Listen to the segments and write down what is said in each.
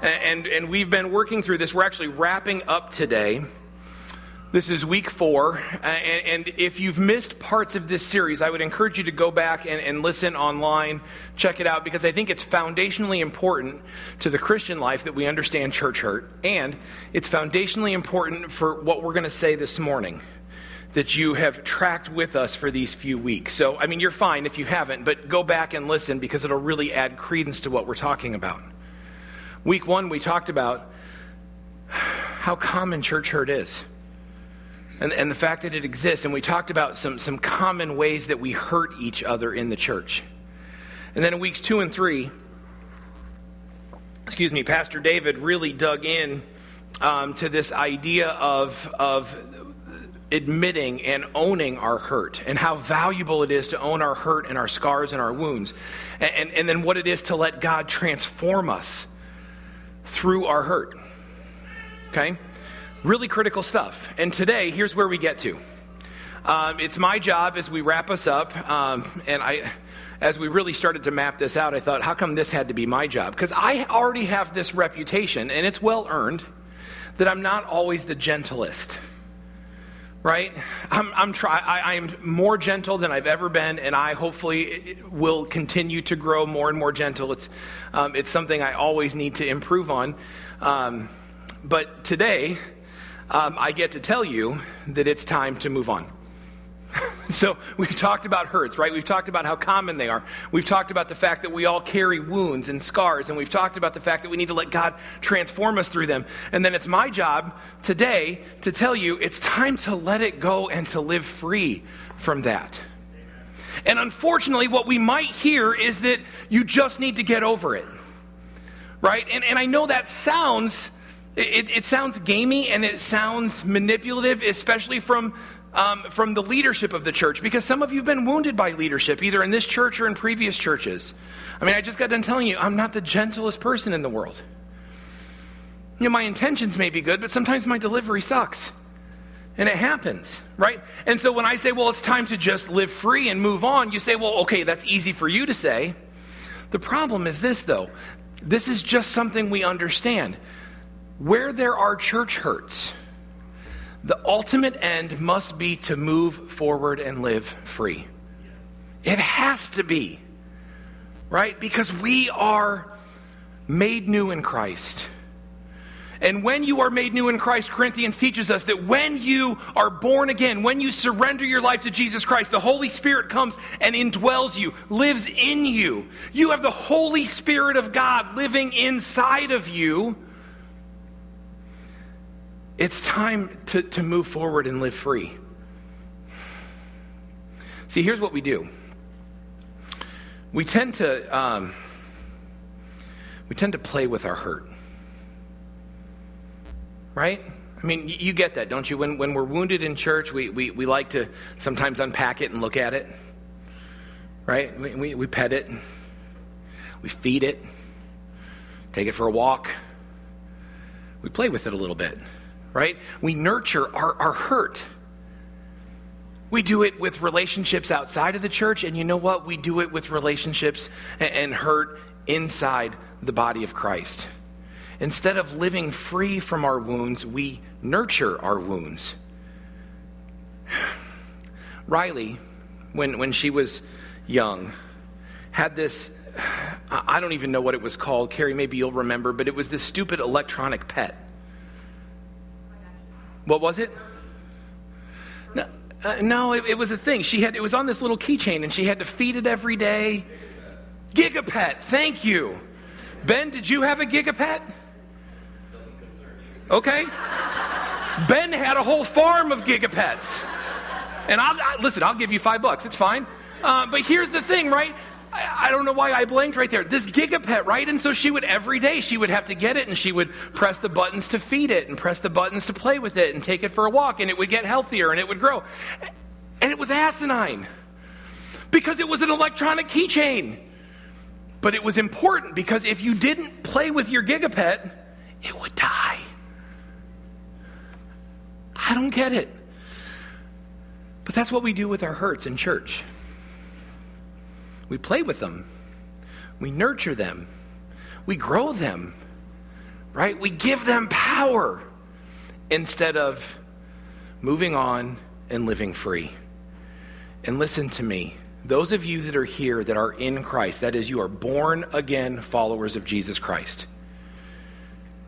And, and we've been working through this. We're actually wrapping up today. This is week four. And, and if you've missed parts of this series, I would encourage you to go back and, and listen online, check it out, because I think it's foundationally important to the Christian life that we understand church hurt. And it's foundationally important for what we're going to say this morning that you have tracked with us for these few weeks. So, I mean, you're fine if you haven't, but go back and listen because it'll really add credence to what we're talking about. Week one, we talked about how common church hurt is. And, and the fact that it exists, and we talked about some, some common ways that we hurt each other in the church. And then in weeks two and three, excuse me, Pastor David really dug in um, to this idea of, of admitting and owning our hurt and how valuable it is to own our hurt and our scars and our wounds. And, and, and, then what it is to let God transform us through our hurt. Okay? Really critical stuff. And today, here's where we get to. Um, it's my job as we wrap us up, um, and I, as we really started to map this out, I thought, how come this had to be my job? Because I already have this reputation, and it's well earned, that I'm not always the gentlest right? I'm, I'm try, I, I, am more gentle than I've ever been, and I hopefully will continue to grow more and more gentle. It's, um, it's something I always need to improve on. Um, but today, um, I get to tell you that it's time to move on. so we've talked about hurts, right? We've talked about how common they are. We've talked about the fact that we all carry wounds and scars, and we've talked about the fact that we need to let God transform us through them. And then it's my job today to tell you it's time to let it go and to live free from that. And unfortunately, what we might hear is that you just need to get over it. Right? And, and I know that sounds it, it, sounds gamey and it sounds manipulative, especially from um, from the leadership of the church because some of you have been wounded by leadership, either in this church or in previous churches. I mean, I just got done telling you, I'm not the gentlest person in the world. You know, my intentions may be good, but sometimes my delivery sucks. And it happens, right? And so when I say, well, it's time to just live free and move on, you say, well, okay, that's easy for you to say. The problem is this, though. This is just something we understand. Where there are church hurts, the ultimate end must be to move forward and live free. It has to be, right? Because we are made new in Christ. And when you are made new in Christ, Corinthians teaches us that when you are born again, when you surrender your life to Jesus Christ, the Holy Spirit comes and indwells you, lives in you. You have the Holy Spirit of God living inside of you it's time to, to move forward and live free. See, here's what we do. We tend to um, we tend to play with our hurt, right? I mean, you get that, don't you? When, when we're wounded in church, we, we, we like to sometimes unpack it and look at it, right? We, we, we pet it, we feed it, take it for a walk, we play with it a little bit right? We nurture our, our hurt. We do it with relationships outside of the church, and you know what? We do it with relationships and, and hurt inside the body of Christ. Instead of living free from our wounds, we nurture our wounds. Riley, when, when she was young, had this I don't even know what it was called. Carrie, maybe you'll remember, but it was this stupid electronic pet. What was it? No, uh, no it, it, was a thing. She had it was on this little keychain, and she had to feed it every day. Gigapet. Thank you, Ben. Did you have a gigapet? Okay. ben had a whole farm of gigapets. And I'll, I, listen, I'll give you five bucks. It's fine. Uh, but here's the thing, right? I, don't know why I blanked right there. This gigapet, right? And so she would, every day, she would have to get it and she would press the buttons to feed it and press the buttons to play with it and take it for a walk and it would get healthier and it would grow. And it was asinine because it was an electronic keychain. But it was important because if you didn't play with your gigapet, it would die. I don't get it. But that's what we do with our hurts in church. We play with them, we nurture them, we grow them, right? We give them power instead of moving on and living free. And listen to me. Those of you that are here that are in Christ, that is, you are born again followers of Jesus Christ,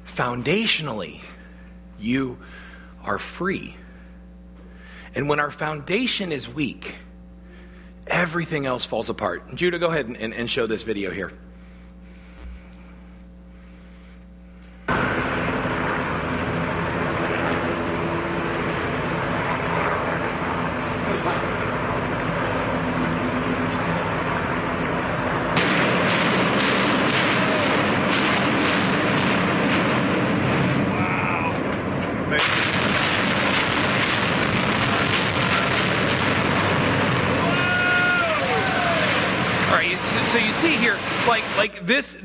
foundationally, you are free. And when our foundation is weak, everything else falls apart. Judah, go ahead and, and, and show this video here.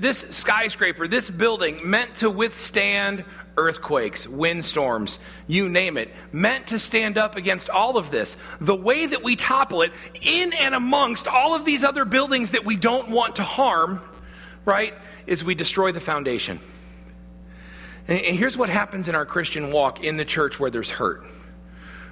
This, skyscraper, this building, meant to withstand earthquakes, windstorms, you name it, meant to stand up against all of this. The way that we topple it, in and amongst all of these other buildings that we don't want to harm, right, is we destroy the foundation. And here's what happens in our Christian walk in the church where there's hurt,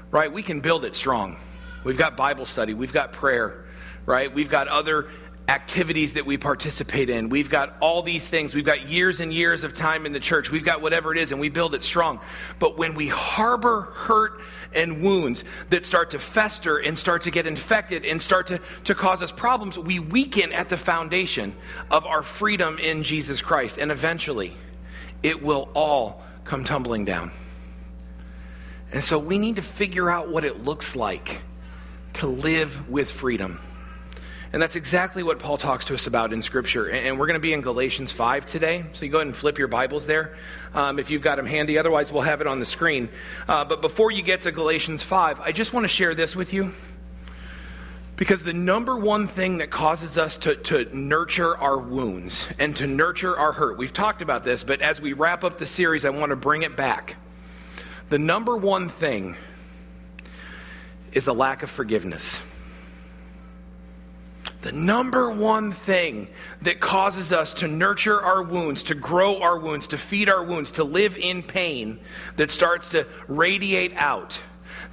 right? We can build it strong. We've got Bible study, we've got prayer, right? We've got other activities that we participate in. We've got all these things. We've got years and years of time in the church. We've got whatever it is, and we build it strong. But when we harbor hurt and wounds that start to fester and start to get infected and start to, to cause us problems, we weaken at the foundation of our freedom in Jesus Christ. And eventually, it will all come tumbling down. And so we need to figure out what it looks like to live with freedom. And that's exactly what Paul talks to us about in Scripture. And we're going to be in Galatians 5 today. So you go ahead and flip your Bibles there um, if you've got them handy. Otherwise, we'll have it on the screen. Uh, but before you get to Galatians 5, I just want to share this with you. Because the number one thing that causes us to, to nurture our wounds and to nurture our hurt, we've talked about this, but as we wrap up the series, I want to bring it back. The number one thing is a lack of forgiveness. The number one thing that causes us to nurture our wounds, to grow our wounds, to feed our wounds, to live in pain that starts to radiate out,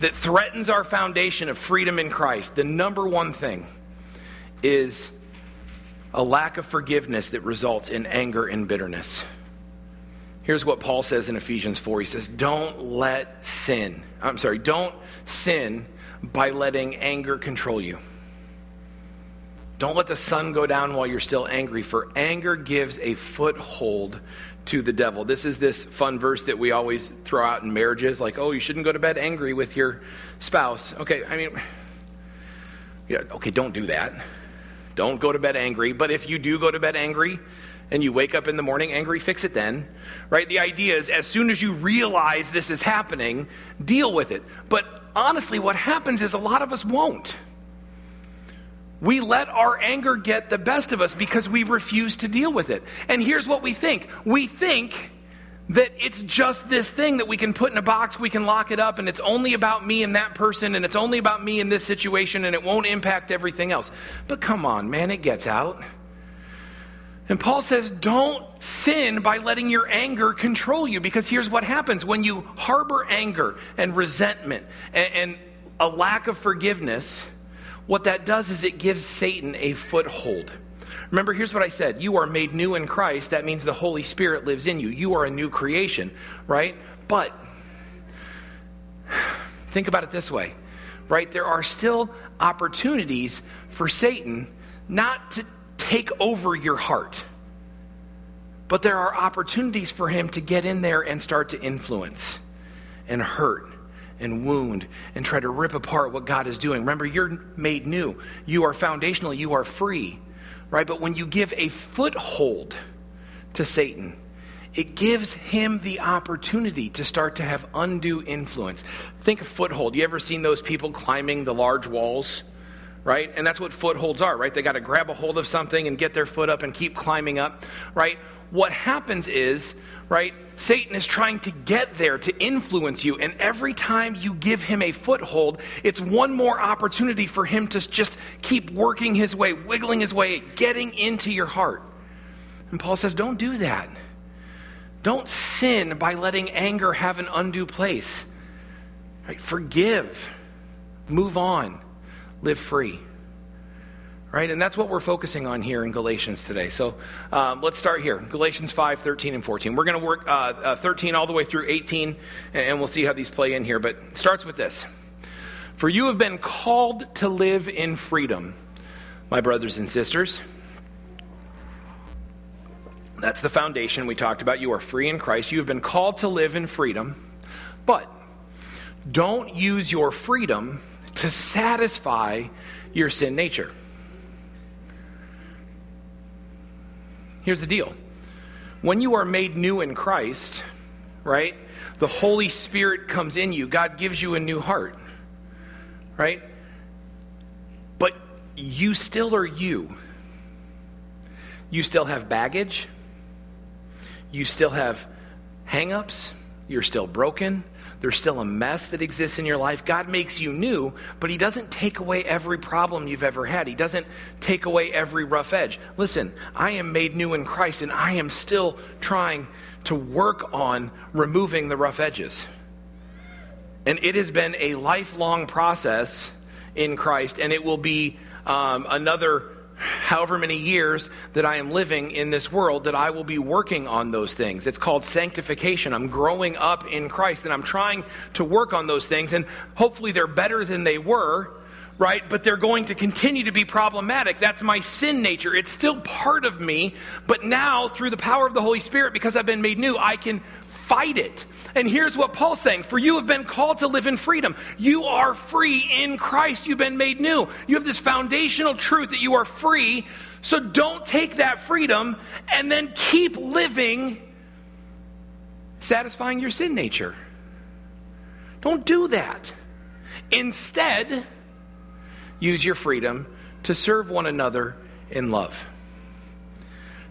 that threatens our foundation of freedom in Christ, the number one thing is a lack of forgiveness that results in anger and bitterness. Here's what Paul says in Ephesians 4. He says, Don't let sin, I'm sorry, don't sin by letting anger control you. Don't let the sun go down while you're still angry, for anger gives a foothold to the devil. This is this fun verse that we always throw out in marriages like, oh, you shouldn't go to bed angry with your spouse. Okay, I mean, yeah, okay, don't do that. Don't go to bed angry. But if you do go to bed angry, and you wake up in the morning angry, fix it then. Right? The idea is as soon as you realize this is happening, deal with it. But honestly, what happens is a lot of us won't. We let our anger get the best of us because we refuse to deal with it. And here's what we think we think that it's just this thing that we can put in a box, we can lock it up, and it's only about me and that person, and it's only about me in this situation, and it won't impact everything else. But come on, man, it gets out. And Paul says, don't sin by letting your anger control you, because here's what happens when you harbor anger and resentment and, and a lack of forgiveness what that does is it gives Satan a foothold. Remember, here's what I said. You are made new in Christ. That means the Holy Spirit lives in you. You are a new creation, right? But think about it this way, right? There are still opportunities for Satan not to take over your heart, but there are opportunities for him to get in there and start to influence and hurt and wound and try to rip apart what God is doing. Remember, you're made new. You are foundational. You are free, right? But when you give a foothold to Satan, it gives him the opportunity to start to have undue influence. Think of foothold. You ever seen those people climbing the large walls? Right? And that's what footholds are, right? They got to grab a hold of something and get their foot up and keep climbing up, right? What happens is right? Satan is trying to get there to influence you. And every time you give him a foothold, it's one more opportunity for him to just keep working his way, wiggling his way, getting into your heart. And Paul says, don't do that. Don't sin by letting anger have an undue place. Right? Forgive, move on, live free. Right? And that's what we're focusing on here in Galatians today. So um, let's start here Galatians 5, 13, and 14. We're going to work uh, uh, 13 all the way through 18, and, we'll see how these play in here. But it starts with this For you have been called to live in freedom, my brothers and sisters. That's the foundation we talked about. You are free in Christ. You have been called to live in freedom, but don't use your freedom to satisfy your sin nature. Here's the deal. When you are made new in Christ, right, the Holy Spirit comes in you, God gives you a new heart, right? But you still are you. You still have baggage. You still have hangups, you're still broken, there's still a mess that exists in your life. God makes you new, but He doesn't take away every problem you've ever had. He doesn't take away every rough edge. Listen, I am made new in Christ, and I am still trying to work on removing the rough edges. And it has been a lifelong process in Christ, and it will be um, another however many years that I am living in this world, that I will be working on those things. It's called sanctification. I'm growing up in Christ and I'm trying to work on those things, and hopefully they're better than they were. Right? But they're going to continue to be problematic. That's my sin nature. It's still part of me. But now, through the power of the Holy Spirit, because I've been made new, I can fight it. And here's what Paul's saying For you have been called to live in freedom. You are free in Christ. You've been made new. You have this foundational truth that you are free. So don't take that freedom and then keep living satisfying your sin nature. Don't do that. Instead, use your freedom to serve one another in love.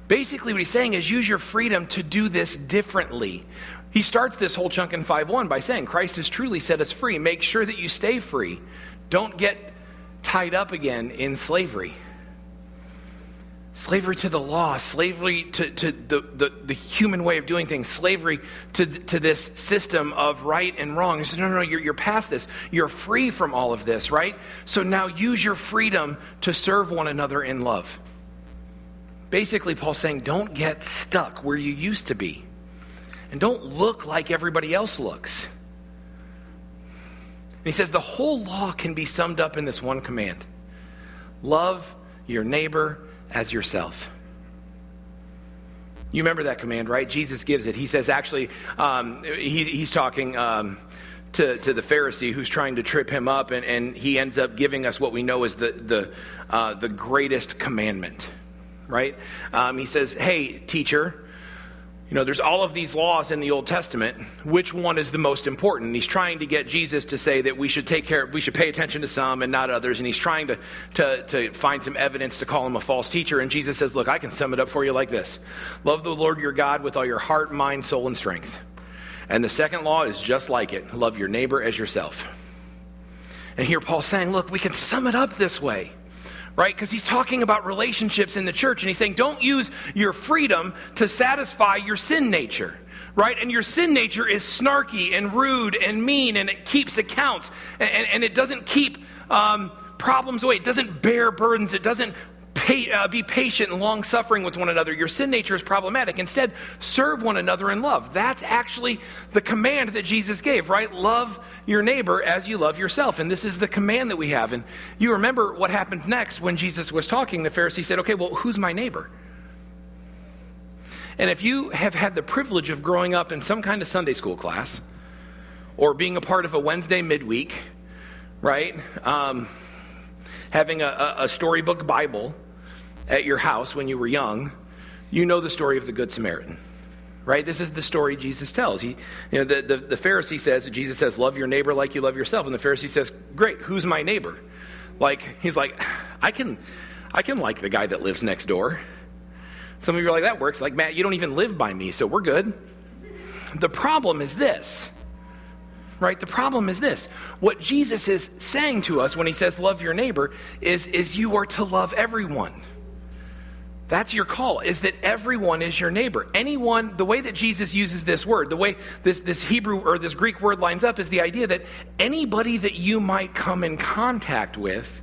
Basically, what he's saying is use your freedom to do this differently. He starts this whole chunk in 5 1 by saying, Christ has truly set us free. Make sure that you stay free. Don't get tied up again in slavery. Slavery to the law, slavery to, to the, the, the, human way of doing things, slavery to, to this system of right and wrong. He says, no, no, no, you're, you're past this. You're free from all of this, right? So now use your freedom to serve one another in love. Basically, Paul's saying, don't get stuck where you used to be. And don't look like everybody else looks. And he says the whole law can be summed up in this one command love your neighbor as yourself. You remember that command, right? Jesus gives it. He says, actually, um, he, he's talking um, to, to the Pharisee who's trying to trip him up, and, and he ends up giving us what we know is the, the, uh, the greatest commandment right? Um, he says, Hey, teacher, you know, there's all of these laws in the Old Testament. Which one is the most important? He's trying to get Jesus to say that we should take care, we should pay attention to some and not others. And he's trying to, to, to find some evidence to call him a false teacher. And Jesus says, Look, I can sum it up for you like this Love the Lord your God with all your heart, mind, soul, and strength. And the second law is just like it love your neighbor as yourself. And here Paul's saying, Look, we can sum it up this way right? Because he's talking about relationships in the church, and he's saying, don't use your freedom to satisfy your sin nature, right? And your sin nature is snarky and rude and mean, and it keeps accounts, and, and, and it doesn't keep um, problems away. It doesn't bear burdens. It doesn't pay, uh, be patient and long suffering with one another. Your sin nature is problematic. Instead, serve one another in love. That's actually the command that Jesus gave, right? Love your neighbor as you love yourself. And this is the command that we have. And you remember what happened next when Jesus was talking. The Pharisee said, Okay, well, who's my neighbor? And if you have had the privilege of growing up in some kind of Sunday school class or being a part of a Wednesday midweek, right? Um, having a, a storybook Bible at your house when you were young, you know the story of the Good Samaritan. Right? This is the story Jesus tells. He, you know, the, the, the Pharisee says, Jesus says, love your neighbor like you love yourself. And the Pharisee says, great, who's my neighbor? Like, he's like, I can, I can like the guy that lives next door. Some of you are like, that works. Like, Matt, you don't even live by me, so we're good. The problem is this right? The problem is this. What Jesus is saying to us when he says love your neighbor is, is you are to love everyone. That's your call, is that everyone is your neighbor. Anyone, the way that Jesus uses this word, the way this, this Hebrew or this Greek word lines up is the idea that anybody that you might come in contact with,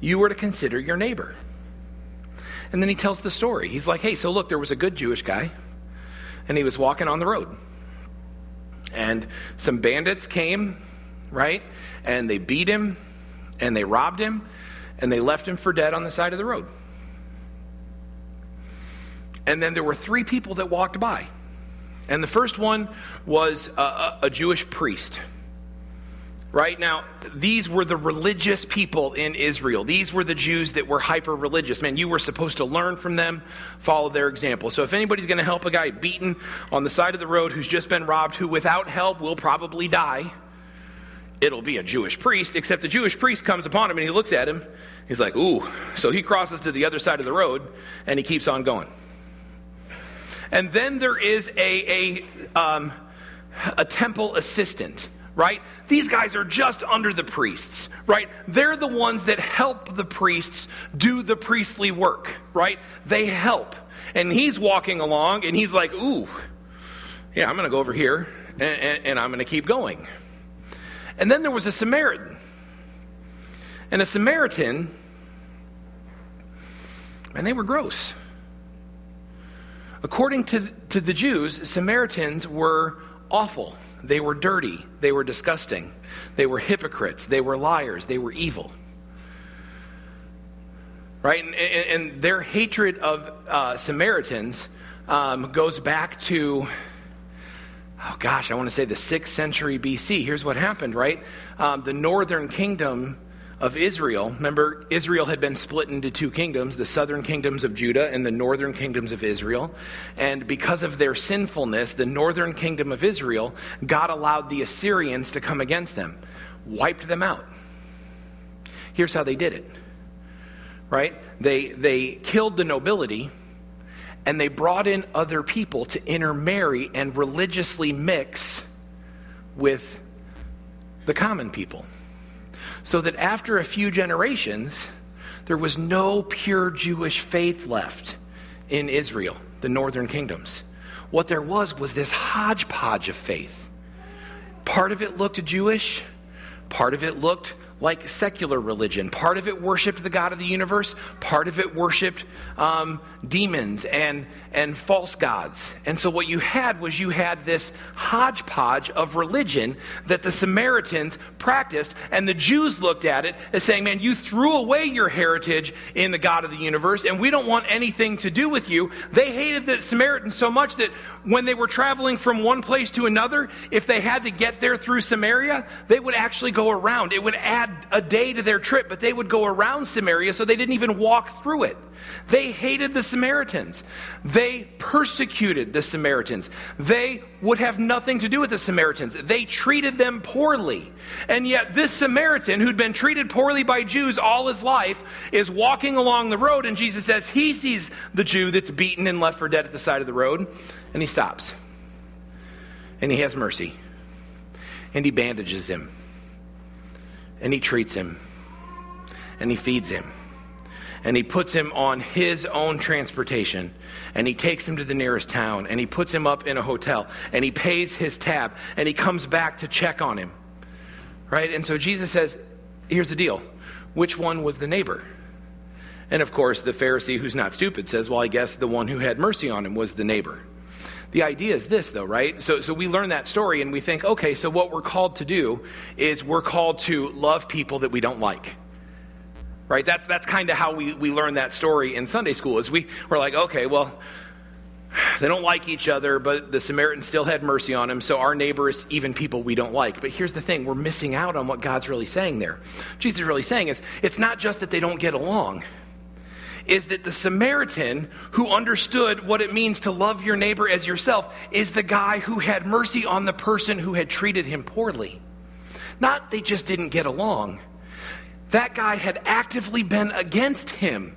you were to consider your neighbor. And then he tells the story. He's like, hey, so look, there was a good Jewish guy, and he was walking on the road. And some bandits came, right? And they beat him, and they robbed him, and they left him for dead on the side of the road. And then there were three people that walked by. And the first one was a, a, a Jewish priest. Right now, these were the religious people in Israel. These were the Jews that were hyper religious. Man, you were supposed to learn from them, follow their example. So, if anybody's going to help a guy beaten on the side of the road who's just been robbed, who without help will probably die, it'll be a Jewish priest, except the Jewish priest comes upon him and he looks at him. He's like, ooh. So he crosses to the other side of the road and he keeps on going. And then there is a, a, um, a temple assistant right? These guys are just under the priests, right? They're the ones that help the priests do the priestly work, right? They help. And he's walking along and he's like, ooh, yeah, I'm going to go over here and, and, and I'm going to keep going. And then there was a Samaritan. And a Samaritan, and they were gross. According to, to the Jews, Samaritans were awful. They were dirty. They were disgusting. They were hypocrites. They were liars. They were evil. Right? And, and, and their hatred of uh, Samaritans um, goes back to, oh gosh, I want to say the 6th century BC. Here's what happened, right? Um, the northern kingdom of Israel. Remember, Israel had been split into two kingdoms the southern kingdoms of Judah and the northern kingdoms of Israel. And because of their sinfulness, the northern kingdom of Israel, God allowed the Assyrians to come against them, wiped them out. Here's how they did it right? They, they killed the nobility and they brought in other people to intermarry and religiously mix with the common people so that after a few generations, there was no pure Jewish faith left in Israel, the northern kingdoms. What there was was this hodgepodge of faith. Part of it looked Jewish, part of it looked like secular religion. Part of it worshiped the God of the universe, part of it worshiped um, demons and, and false gods. And so, what you had was you had this hodgepodge of religion that the Samaritans practiced, and the Jews looked at it as saying, Man, you threw away your heritage in the God of the universe, and we don't want anything to do with you. They hated the Samaritans so much that when they were traveling from one place to another, if they had to get there through Samaria, they would actually go around. It would add add a day to their trip, but they would go around Samaria, so they didn't even walk through it. They hated the Samaritans. They persecuted the Samaritans. They would have nothing to do with the Samaritans. They treated them poorly. And yet, this Samaritan, who'd been treated poorly by Jews all his life, is walking along the road, and Jesus says he sees the Jew that's beaten and left for dead at the side of the road, and he stops. And he has mercy. And he bandages him and he treats him. And he feeds him. And he puts him on his own transportation. And he takes him to the nearest town. And he puts him up in a hotel. And he pays his tab. And he comes back to check on him. Right? And so jesus says here's the deal. Which one was the neighbor? And of course the pharisee who's not stupid says well i guess the one who had mercy on him was the neighbor the idea is this, though, right? So, so we learn that story and we think, okay, so what we're called to do is we're called to love people that we don't like. Right? That's, that's kind of how we, we learn that story in Sunday school is we, we're like, okay, well, they don't like each other, but the Samaritan still had mercy on him, so our neighbors, even people we don't like. But here's the thing we're missing out on what God's really saying there. Jesus is really saying is it's not just that they don't get along, is that the Samaritan who understood what it means to love your neighbor as yourself is the guy who had mercy on the person who had treated him poorly. Not they just didn't get along. That guy had actively been against him.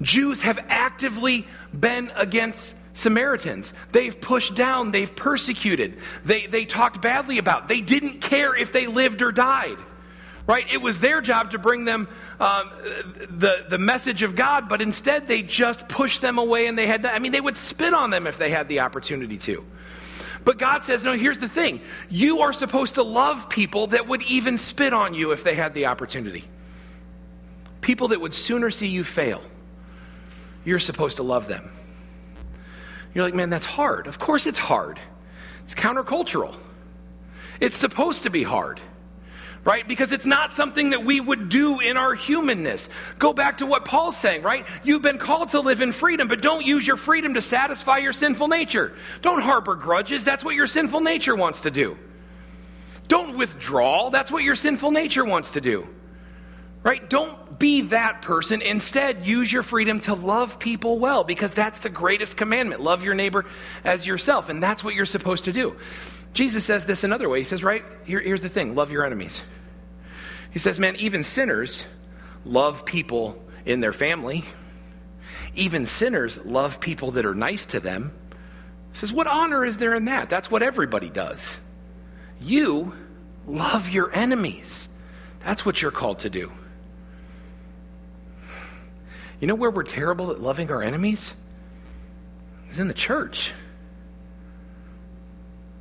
Jews have actively been against Samaritans. They've pushed down, they've persecuted, they, they talked badly about. They didn't care if they lived or died right? It was their job to bring them um, the, the message of God, but instead they just pushed them away and they had to, I mean, they would spit on them if they had the opportunity to. But God says, no, here's the thing. You are supposed to love people that would even spit on you if they had the opportunity. People that would sooner see you fail. You're supposed to love them. You're like, man, that's hard. Of course it's hard. It's countercultural. It's supposed to be hard right? Because it's not something that we would do in our humanness. Go back to what Paul's saying, right? You've been called to live in freedom, but don't use your freedom to satisfy your sinful nature. Don't harbor grudges. That's what your sinful nature wants to do. Don't withdraw. That's what your sinful nature wants to do. Right? Don't be that person. Instead, use your freedom to love people well because that's the greatest commandment. Love your neighbor as yourself. And that's what you're supposed to do. Jesus says this another way. He says, right, Here, here's the thing love your enemies. He says, man, even sinners love people in their family. Even sinners love people that are nice to them. He says, what honor is there in that? That's what everybody does. You love your enemies. That's what you're called to do. You know where we're terrible at loving our enemies? Is in the church.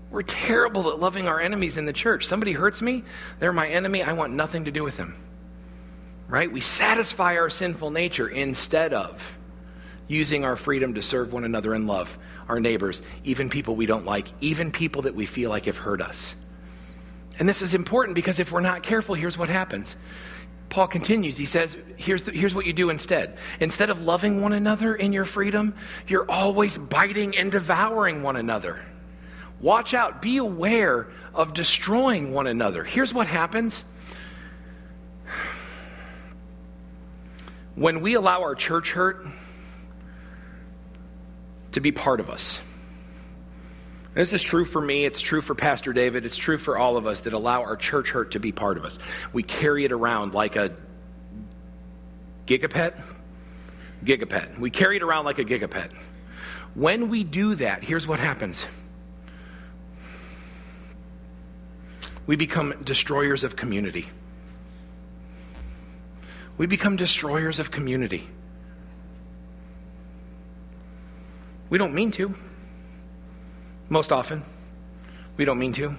We're terrible at loving our enemies in the church. Somebody hurts me, they're my enemy. I want nothing to do with them. Right? We satisfy our sinful nature instead of using our freedom to serve one another in love, our neighbors, even people we don't like, even people that we feel like have hurt us. And this is important because if we're not careful, here's what happens. Paul continues. He says, here's, the, here's what you do instead. Instead of loving one another in your freedom, you're always biting and devouring one another. Watch out. Be aware of destroying one another. Here's what happens when we allow our church hurt to be part of us. This is true for me, it's true for Pastor David, it's true for all of us that allow our church hurt to be part of us. We carry it around like a gigapet. Gigapet. We carry it around like a gigapet. When we do that, here's what happens we become destroyers of community. We become destroyers of community. We don't mean to. Most often, we don't mean to.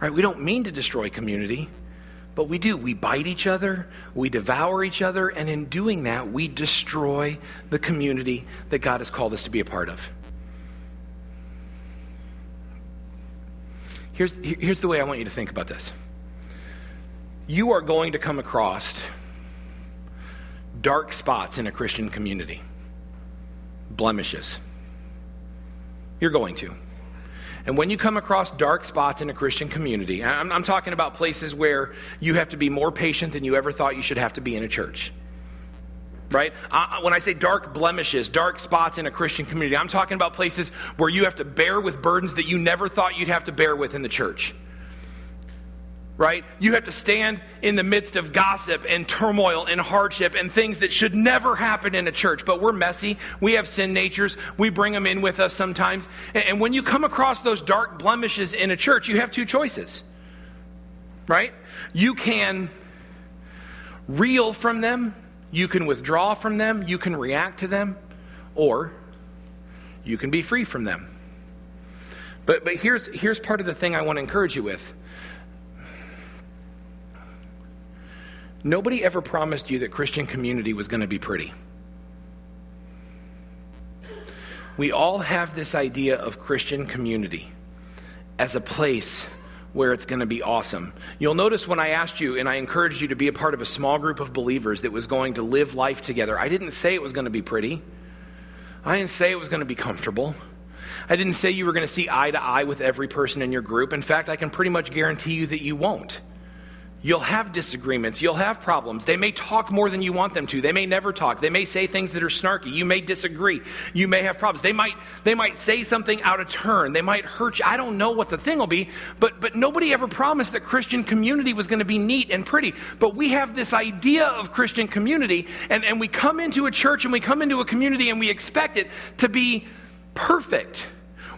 Right? We don't mean to destroy community, but we do. We bite each other, we devour each other, and in doing that, we destroy the community that God has called us to be a part of. Here's, here's the way I want you to think about this you are going to come across dark spots in a Christian community, blemishes. You're going to. And when you come across dark spots in a Christian community, I'm, I'm, talking about places where you have to be more patient than you ever thought you should have to be in a church right? I, when I say dark blemishes, dark spots in a Christian community, I'm talking about places where you have to bear with burdens that you never thought you'd have to bear with in the church. Right? You have to stand in the midst of gossip and turmoil and hardship and things that should never happen in a church. But we're messy. We have sin natures. We bring them in with us sometimes. And when you come across those dark blemishes in a church, you have two choices. Right? You can reel from them you can withdraw from them, you can react to them, or you can be free from them. But, but here's, here's part of the thing I want to encourage you with. Nobody ever promised you that Christian community was going to be pretty. We all have this idea of Christian community as a place where it's going to be awesome. You'll notice when I asked you and I encouraged you to be a part of a small group of believers that was going to live life together, I didn't say it was going to be pretty. I didn't say it was going to be comfortable. I didn't say you were going to see eye to eye with every person in your group. In fact, I can pretty much guarantee you that you won't. You'll have disagreements. You'll have problems. They may talk more than you want them to. They may never talk. They may say things that are snarky. You may disagree. You may have problems. They might, they might say something out of turn. They might hurt you. I don't know what the thing will be, but, but nobody ever promised that Christian community was going to be neat and pretty. But we have this idea of Christian community, and, and we come into a church and we come into a community and we expect it to be perfect.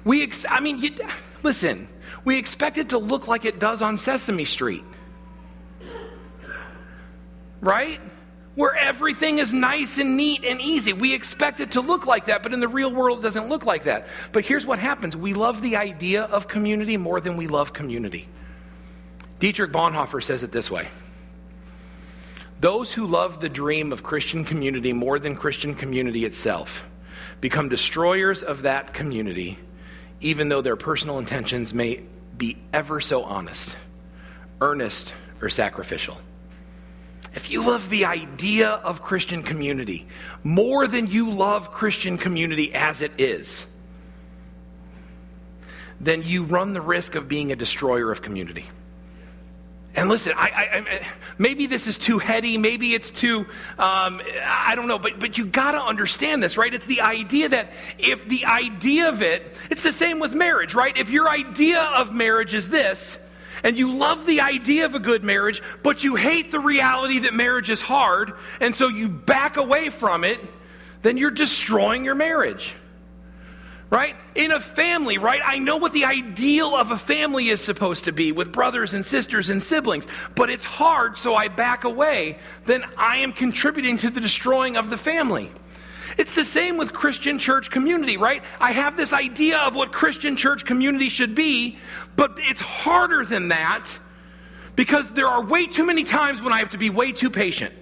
We ex- I mean, you, listen, we expect it to look like it does on Sesame Street. Right? Where everything is nice and neat and easy. We expect it to look like that, but in the real world, it doesn't look like that. But here's what happens we love the idea of community more than we love community. Dietrich Bonhoeffer says it this way Those who love the dream of Christian community more than Christian community itself become destroyers of that community, even though their personal intentions may be ever so honest, earnest, or sacrificial. If you love the idea of Christian community more than you love Christian community as it is, then you run the risk of being a destroyer of community. And listen, I, I, I, maybe this is too heady, maybe it's too, um, I don't know, but, but you got to understand this, right? It's the idea that if the idea of it, it's the same with marriage, right? If your idea of marriage is this, and you love the idea of a good marriage, but you hate the reality that marriage is hard, and so you back away from it, then you're destroying your marriage right? In a family, right? I know what the ideal of a family is supposed to be with brothers and sisters and siblings, but it's hard, so I back away. Then I am contributing to the destroying of the family. It's the same with Christian church community, right? I have this idea of what Christian church community should be, but it's harder than that because there are way too many times when I have to be way too patient.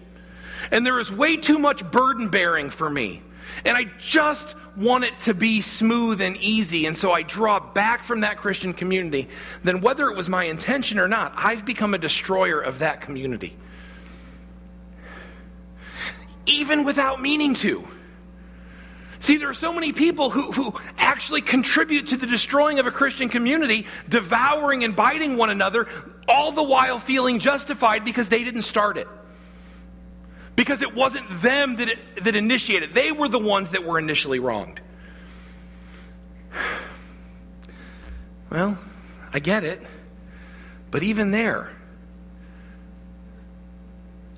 And there is way too much burden bearing for me. And I just want it to be smooth and easy. And so I draw back from that Christian community. Then, whether it was my intention or not, I've become a destroyer of that community. Even without meaning to. See, there are so many people who, who actually contribute to the destroying of a Christian community, devouring and biting one another, all the while feeling justified because they didn't start it because it wasn't them that, it, that initiated. They were the ones that were initially wronged. Well, I get it. But even there,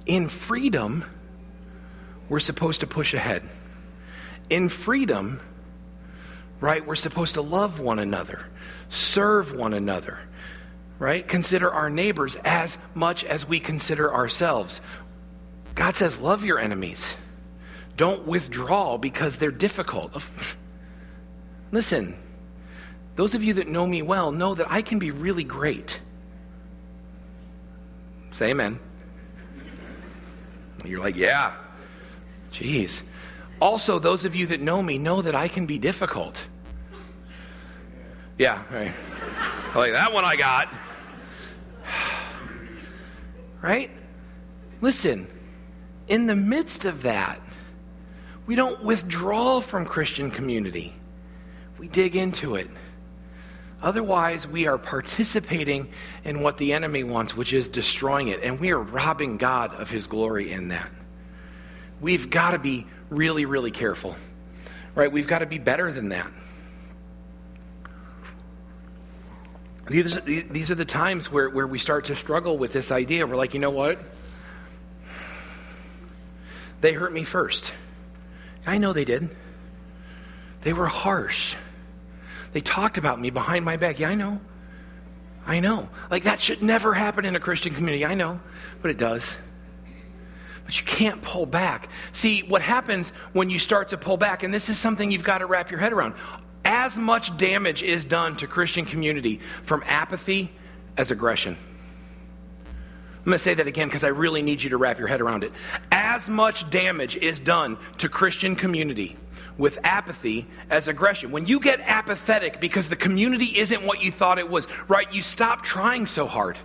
in freedom, we're supposed to push ahead. In freedom, right, we're supposed to love one another, serve one another, right? Consider our neighbors as much as we consider ourselves. God says, love your enemies. Don't withdraw because they're difficult. Listen, those of you that know me well know that I can be really great. Say amen. You're like, yeah. Jeez. Also, those of you that know me know that I can be difficult. Yeah, right. like that one I got. right? Listen, in the midst of that, we don't withdraw from Christian community. We dig into it. Otherwise, we are participating in what the enemy wants, which is destroying it. And we are robbing God of his glory in that. We've got to be really, really careful, right? We've got to be better than that. These, are the times where, where we start to struggle with this idea. We're like, you know what? They hurt me first. I know they did. They were harsh. They talked about me behind my back. Yeah, I know. I know. Like that should never happen in a Christian community. I know, but it does. But you can't pull back. See, what happens when you start to pull back, and this is something you've got to wrap your head around. As much damage is done to Christian community from apathy as aggression. I'm going to say that again because I really need you to wrap your head around it. As much damage is done to Christian community with apathy as aggression. When you get apathetic because the community isn't what you thought it was, right? You stop trying so hard.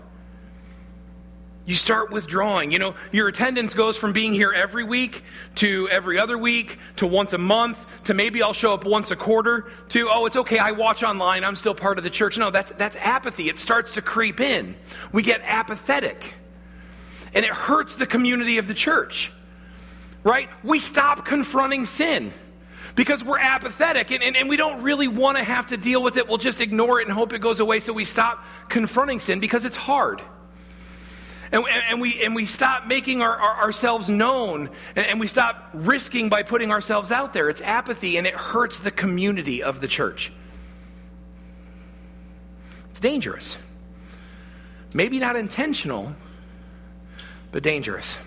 You start withdrawing. You know, your attendance goes from being here every week to every other week to once a month to maybe I'll show up once a quarter to, oh, it's okay, I watch online, I'm still part of the church. No, that's, that's apathy. It starts to creep in. We get apathetic and it hurts the community of the church. Right? We stop confronting sin because we're apathetic and, and, and we don't really want to have to deal with it. We'll just ignore it and hope it goes away. So we stop confronting sin because it's hard. And, and, we, and we stop making our, our, ourselves known and, and we stop risking by putting ourselves out there. It's apathy and it hurts the community of the church. It's dangerous. Maybe not intentional, but dangerous.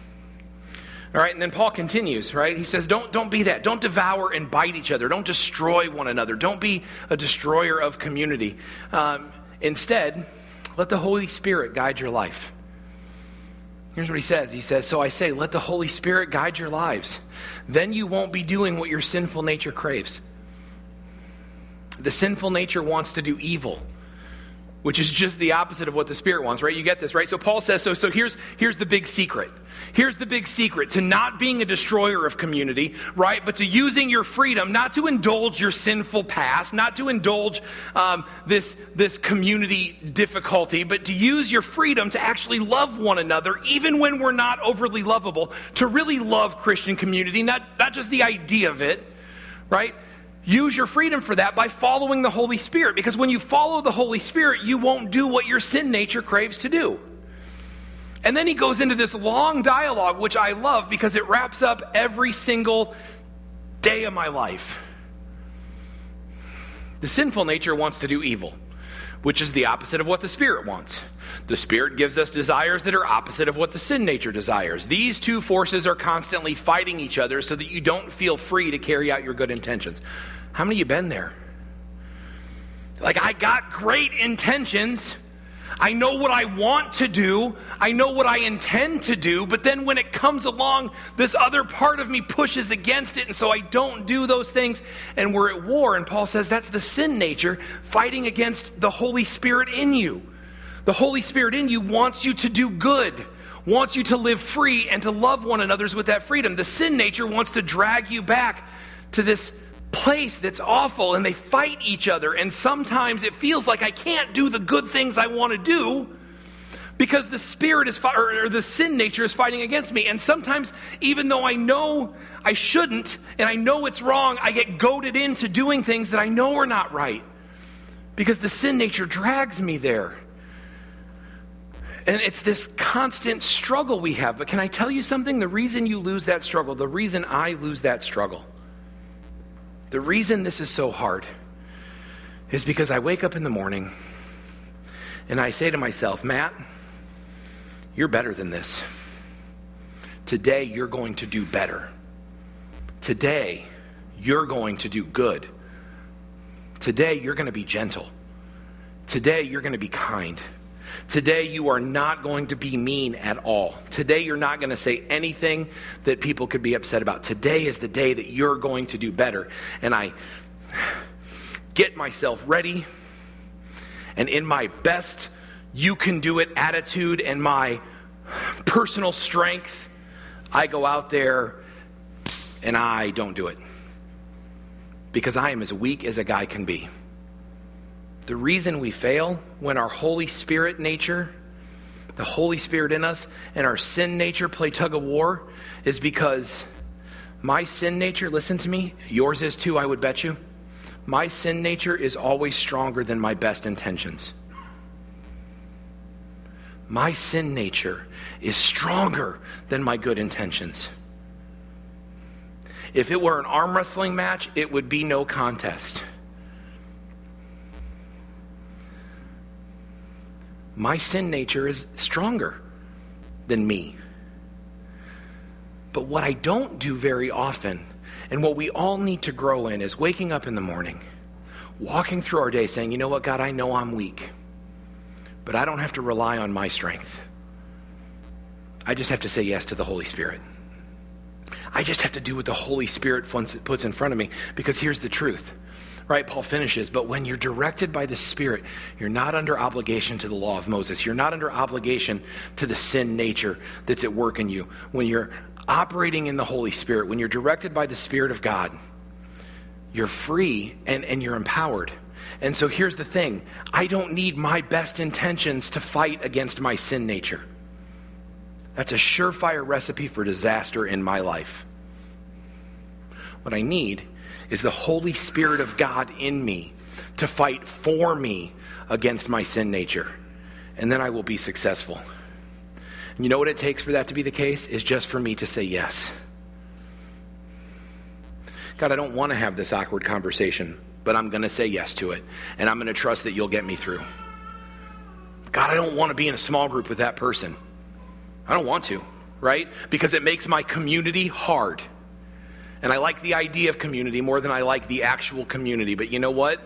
All right, and then Paul continues, right? He says, don't, don't be that. Don't devour and bite each other. Don't destroy one another. Don't be a destroyer of community. Um, instead, let the Holy Spirit guide your life. Here's what he says He says, So I say, let the Holy Spirit guide your lives. Then you won't be doing what your sinful nature craves. The sinful nature wants to do evil which is just the opposite of what the Spirit wants, right? You get this, right? So Paul says, so, so here's, here's the big secret. Here's the big secret to not being a destroyer of community, right? But to using your freedom, not to indulge your sinful past, not to indulge um, this, this community difficulty, but to use your freedom to actually love one another, even when we're not overly lovable, to really love Christian community, not, not just the idea of it, right? Use your freedom for that by following the Holy Spirit. Because when you follow the Holy Spirit, you won't do what your sin nature craves to do. And then he goes into this long dialogue, which I love because it wraps up every single day of my life. The sinful nature wants to do evil, which is the opposite of what the Spirit wants. The Spirit gives us desires that are opposite of what the sin nature desires. These two forces are constantly fighting each other so that you don't feel free to carry out your good intentions. How many of you been there? Like, I got great intentions. I know what I want to do. I know what I intend to do. But then when it comes along, this other part of me pushes against it. And so I don't do those things. And we're at war. And Paul says that's the sin nature fighting against the Holy Spirit in you. The Holy Spirit in you wants you to do good, wants you to live free and to love one another with that freedom. The sin nature wants to drag you back to this place that's awful and they fight each other. And sometimes it feels like I can't do the good things I want to do because the spirit is or the sin nature is fighting against me. And sometimes even though i know i shouldn't and i know it's wrong i get goaded into doing things that i know are not right because the sin nature drags me there. And it's this constant struggle we have. But can i tell you something? The reason you lose that struggle the reason i lose that struggle the reason this is so hard is because I wake up in the morning and I say to myself, Matt, you're better than this. Today, you're going to do better. Today, you're going to do good. Today, you're going to be gentle. Today, you're going to be kind. Today, you are not going to be mean at all. Today, you're not going to say anything that people could be upset about. Today is the day that you're going to do better. And I get myself ready, and in my best, you can do it attitude and my personal strength, I go out there and I don't do it. Because I am as weak as a guy can be. The reason we fail when our Holy Spirit nature, the Holy Spirit in us, and our sin nature play tug of war is because my sin nature, listen to me, yours is too, I would bet you. My sin nature is always stronger than my best intentions. My sin nature is stronger than my good intentions. If it were an arm wrestling match, it would be no contest. My sin nature is stronger than me. But what I don't do very often, and what we all need to grow in, is waking up in the morning, walking through our day saying, you know what, God, I know I'm weak, but I don't have to rely on my strength. I just have to say yes to the Holy Spirit. I just have to do what the Holy Spirit puts in front of me because here's the truth right? Paul finishes, but when you're directed by the Spirit, you're not under obligation to the law of Moses. You're not under obligation to the sin nature that's at work in you. When you're operating in the Holy Spirit, when you're directed by the Spirit of God, you're free and, and you're empowered. And so here's the thing I don't need my best intentions to fight against my sin nature. That's a surefire recipe for disaster in my life. What I need is the Holy Spirit of God in me to fight for me against my sin nature. And then I will be successful. And you know what it takes for that to be the case? Is just for me to say yes. God, I don't want to have this awkward conversation, but I'm going to say yes to it. And I'm going to trust that you'll get me through. God, I don't want to be in a small group with that person. I don't want to. right? Because it makes my community hard. And I like the idea of community more than I like the actual community. But you know what?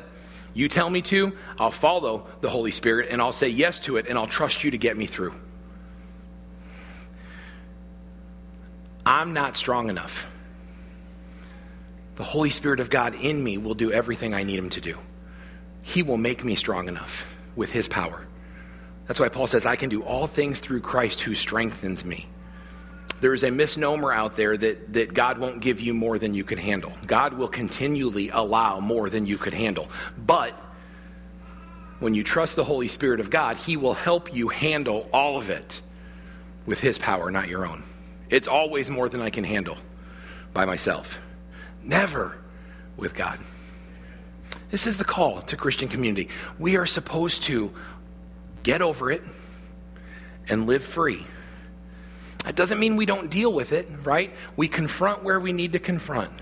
You tell me to, I'll follow the Holy Spirit and I'll say yes to it and I'll trust you to get me through. I'm not strong enough. The Holy Spirit of God in me will do everything I need Him to do. He will make me strong enough with His power. That's why Paul says, I can do all things through Christ who strengthens me. There is a misnomer out there that, that God won't give you more than you can handle. God will continually allow more than you could handle. But when you trust the Holy Spirit of God, He will help you handle all of it with His power, not your own. It's always more than I can handle by myself. Never with God. This is the call to Christian community. We are supposed to get over it and live free. That doesn't mean we don't deal with it, right? We confront where we need to confront.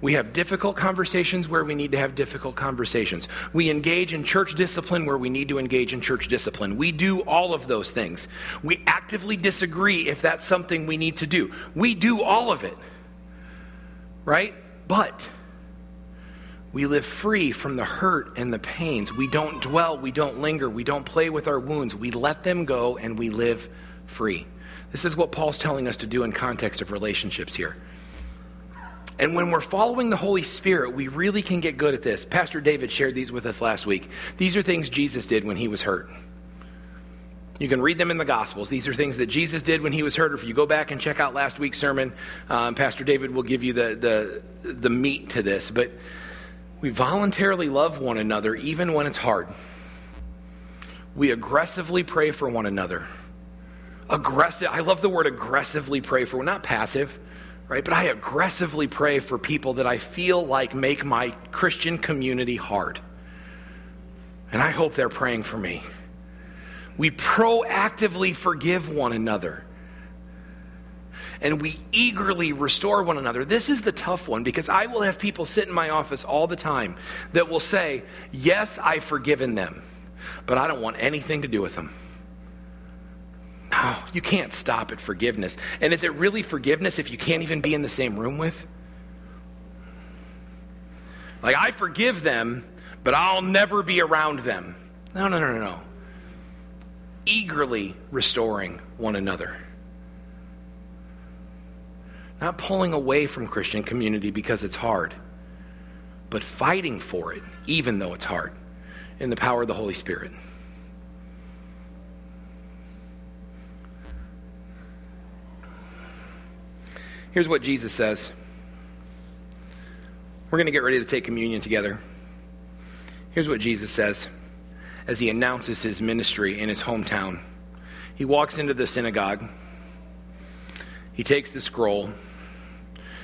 We have difficult conversations where we need to have difficult conversations. We engage in church discipline where we need to engage in church discipline. We do all of those things. We actively disagree if that's something we need to do. We do all of it, right? But we live free from the hurt and the pains. We don't dwell, we don't linger, we don't play with our wounds. We let them go and we live free. This is what Paul's telling us to do in context of relationships here. And when we're following the Holy Spirit, we really can get good at this. Pastor David shared these with us last week. These are things Jesus did when he was hurt. You can read them in the Gospels. These are things that Jesus did when he was hurt. If you go back and check out last week's sermon, um, Pastor David will give you the, the, the meat to this. But we voluntarily love one another even when it's hard. We aggressively pray for one another. Aggressive, I love the word aggressively pray for, not passive, right? But I aggressively pray for people that I feel like make my Christian community hard. And I hope they're praying for me. We proactively forgive one another. And we eagerly restore one another. This is the tough one because I will have people sit in my office all the time that will say, Yes, I've forgiven them, but I don't want anything to do with them. No, you can't stop at forgiveness. And is it really forgiveness if you can't even be in the same room with? Like, I forgive them, but I'll never be around them. No, no, no, no, no eagerly restoring one another. Not pulling away from Christian community because it's hard, but fighting for it, even though it's hard, in the power of the Holy Spirit. Here's what Jesus says. We're going to get ready to take communion together. Here's what Jesus says as he announces his ministry in his hometown. He walks into the synagogue. He takes the scroll.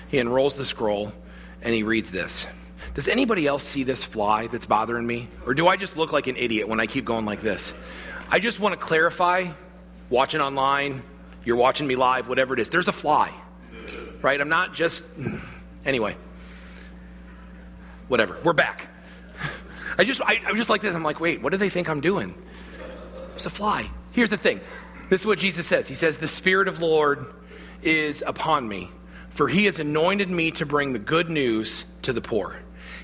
He unrolls the scroll and he reads this. Does anybody else see this fly that's bothering me? Or do I just look like an idiot when I keep going like this? I just want to clarify watching online, you're watching me live, whatever it is. There's a fly, right? I'm not just. Anyway, whatever. We're back. I just, I, I just like this. I'm like, wait, what do they think I'm doing? It's a fly. Here's the thing. This is what Jesus says. He says, The Spirit of Lord is upon me, for he has anointed me to bring the good news to the poor.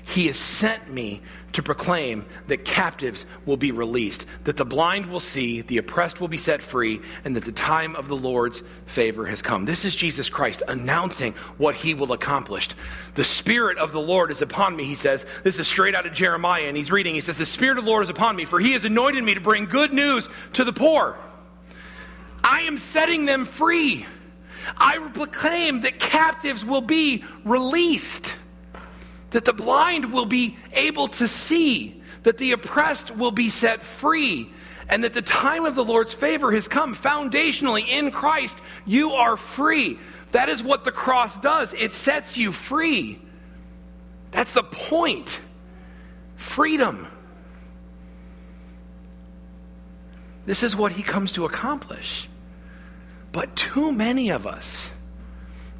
He has sent me to proclaim that captives will be released, that the blind will see, the oppressed will be set free, and that the time of the Lord's favor has come. This is Jesus Christ announcing what he will accomplish. The Spirit of the Lord is upon me, he says. This is straight out of Jeremiah, and he's reading. He says, The Spirit of the Lord is upon me, for he has anointed me to bring good news to the poor. I am setting them free. I proclaim that captives will be released that the blind will be able to see, that the oppressed will be set free, and that the time of the Lord's favor has come. Foundationally, in Christ, you are free. That is what the cross does, it sets you free. That's the point freedom. This is what he comes to accomplish. But too many of us,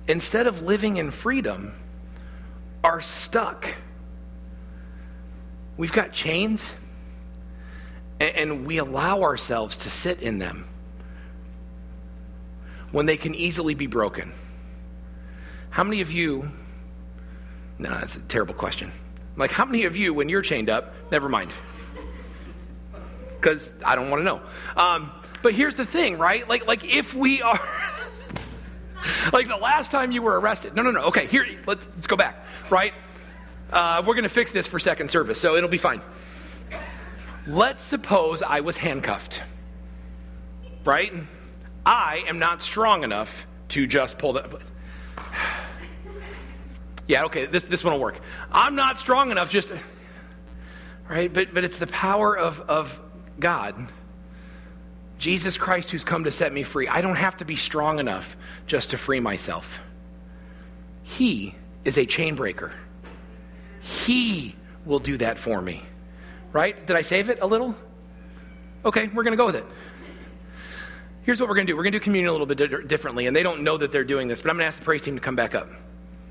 instead of living in freedom, are stuck. We've got chains, and we allow ourselves to sit in them. when they can easily be broken? How many of you, no, that's a terrible question. Like, how many of you, when you're chained up, never mind? Because I don't want to know. Um, but here's the thing, right? Like, like if we are, like the last time you were arrested. No, no, no. Okay, here, let's, let's go back, right? Uh, we're going to fix this for second service, so it'll be fine. Let's suppose I was handcuffed, right? I am not strong enough to just pull the. Yeah, okay, this, this one will work. I'm not strong enough just. Right? But, but it's the power of, of God, Jesus Christ, who's come to set me free. I don't have to be strong enough just to free myself. He is a chain breaker. He will do that for me. Right? Did I save it a little? Okay, we're going to go with it. Here's what we're going to do we're going to do communion a little bit differently, and they don't know that they're doing this, but I'm going to ask the praise team to come back up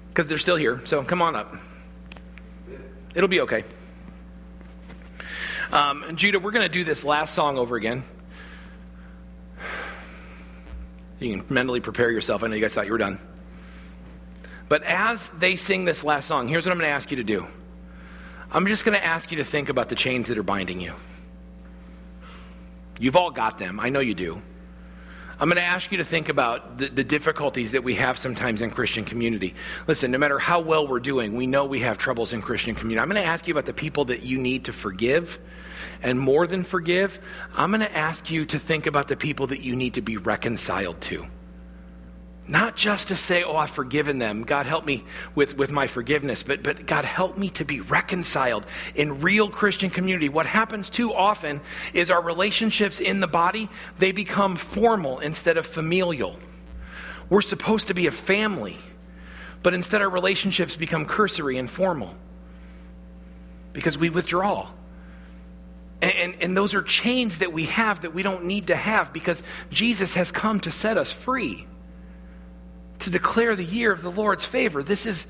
because they're still here. So come on up. It'll be okay. Um, Judah, we're going to do this last song over again. You can mentally prepare yourself. I know you guys thought you were done. But as they sing this last song, here's what I'm going to ask you to do I'm just going to ask you to think about the chains that are binding you. You've all got them. I know you do. I'm going to ask you to think about the, the, difficulties that we have sometimes in Christian community. Listen, no matter how well we're doing, we know we have troubles in Christian community. I'm going to ask you about the people that you need to forgive. And more than forgive, I'm going to ask you to think about the people that you need to be reconciled to. Not just to say, oh, I've forgiven them. God help me with, with my forgiveness, but, but God help me to be reconciled in real Christian community. What happens too often is our relationships in the body, they become formal instead of familial. We're supposed to be a family, but instead our relationships become cursory and formal because we withdraw. And, and, and, those are chains that we have that we don't need to have because Jesus has come to set us free to declare the year of the Lord's favor. This is,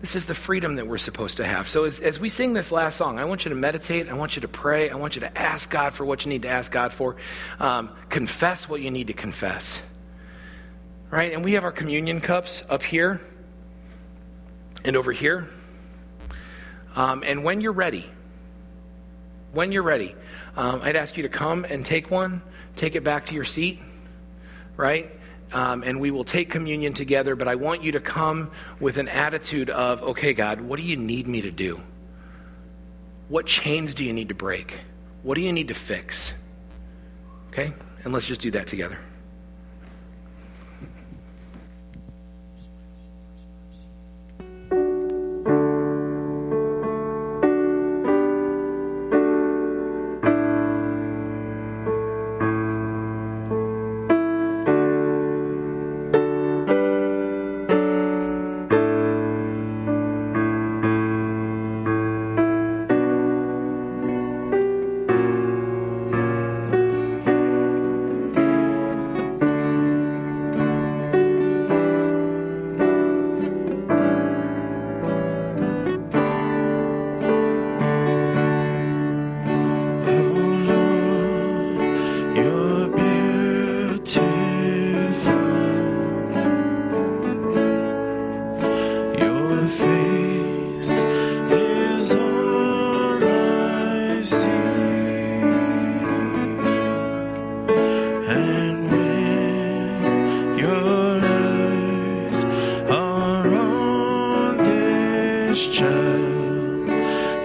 this is the freedom that we're supposed to have. So, as, as we sing this last song, I want you to meditate. I want you to pray. I want you to ask God for what you need to ask God for. Um, confess what you need to confess. Right? And we have our communion cups up here and over here. Um, and when you're ready, when you're ready, um, I'd ask you to come and take one, take it back to your seat, right? Um, and we will take communion together, but I want you to come with an attitude of, okay, God, what do you need me to do? What chains do you need to break? What do you need to fix? Okay? And let's just do that together.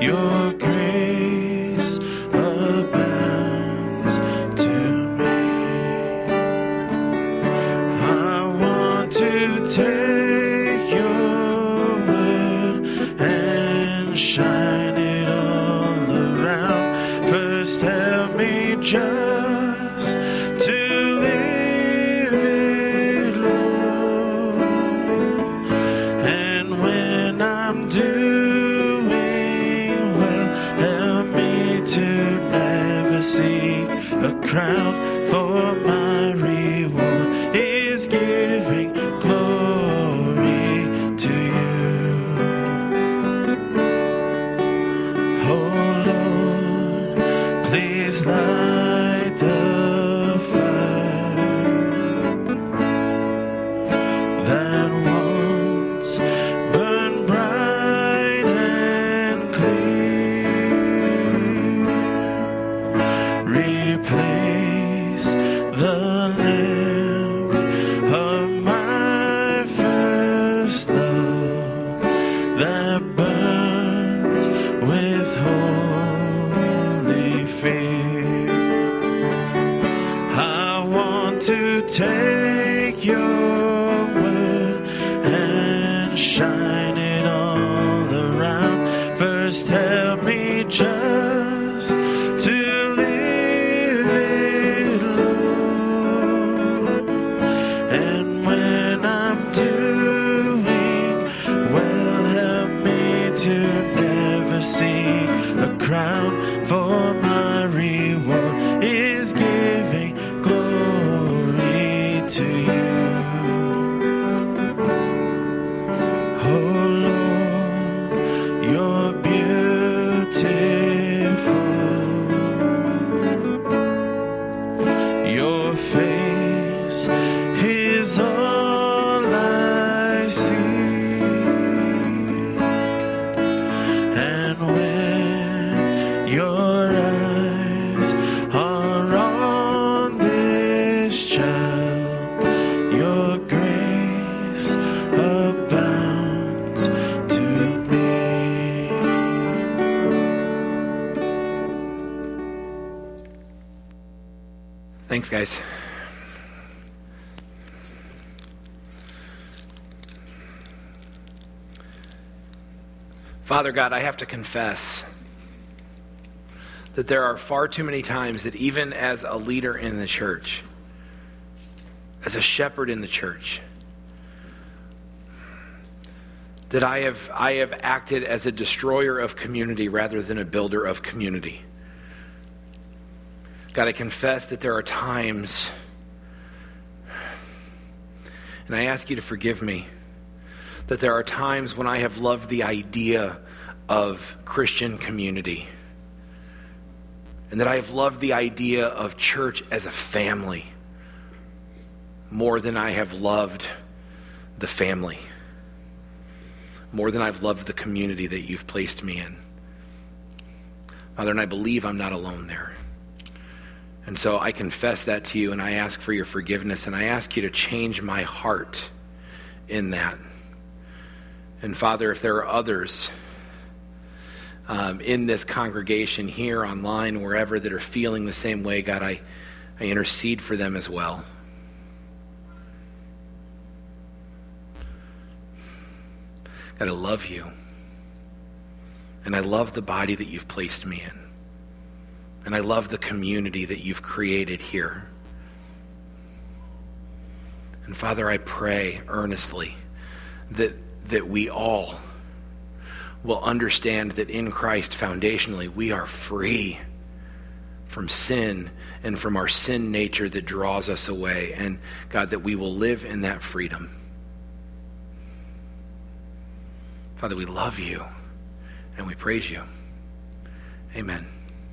your grace. help me just. God, I have to confess that there are far too many times that even as a leader in the church, as a shepherd in the church, that I have, I have acted as a destroyer of community rather than a builder of community. God, I confess that there are times, and I ask you to forgive me that there are times when I have loved the idea of Christian community. And that I have loved the idea of church as a family more than I have loved the family, more than I've loved the community that you've placed me in. Father, and I believe I'm not alone there. And so I confess that to you and I ask for your forgiveness and I ask you to change my heart in that. And Father, if there are others um, in this congregation, here, online, wherever, that are feeling the same way, God, I, I intercede for them as well. God, I love you. And I love the body that you've placed me in. And I love the community that you've created here. And Father, I pray earnestly that that we all will understand that in Christ, foundationally, we are free from sin and from our sin nature that draws us away. And God, that we will live in that freedom. Father, we love you and we praise you. Amen.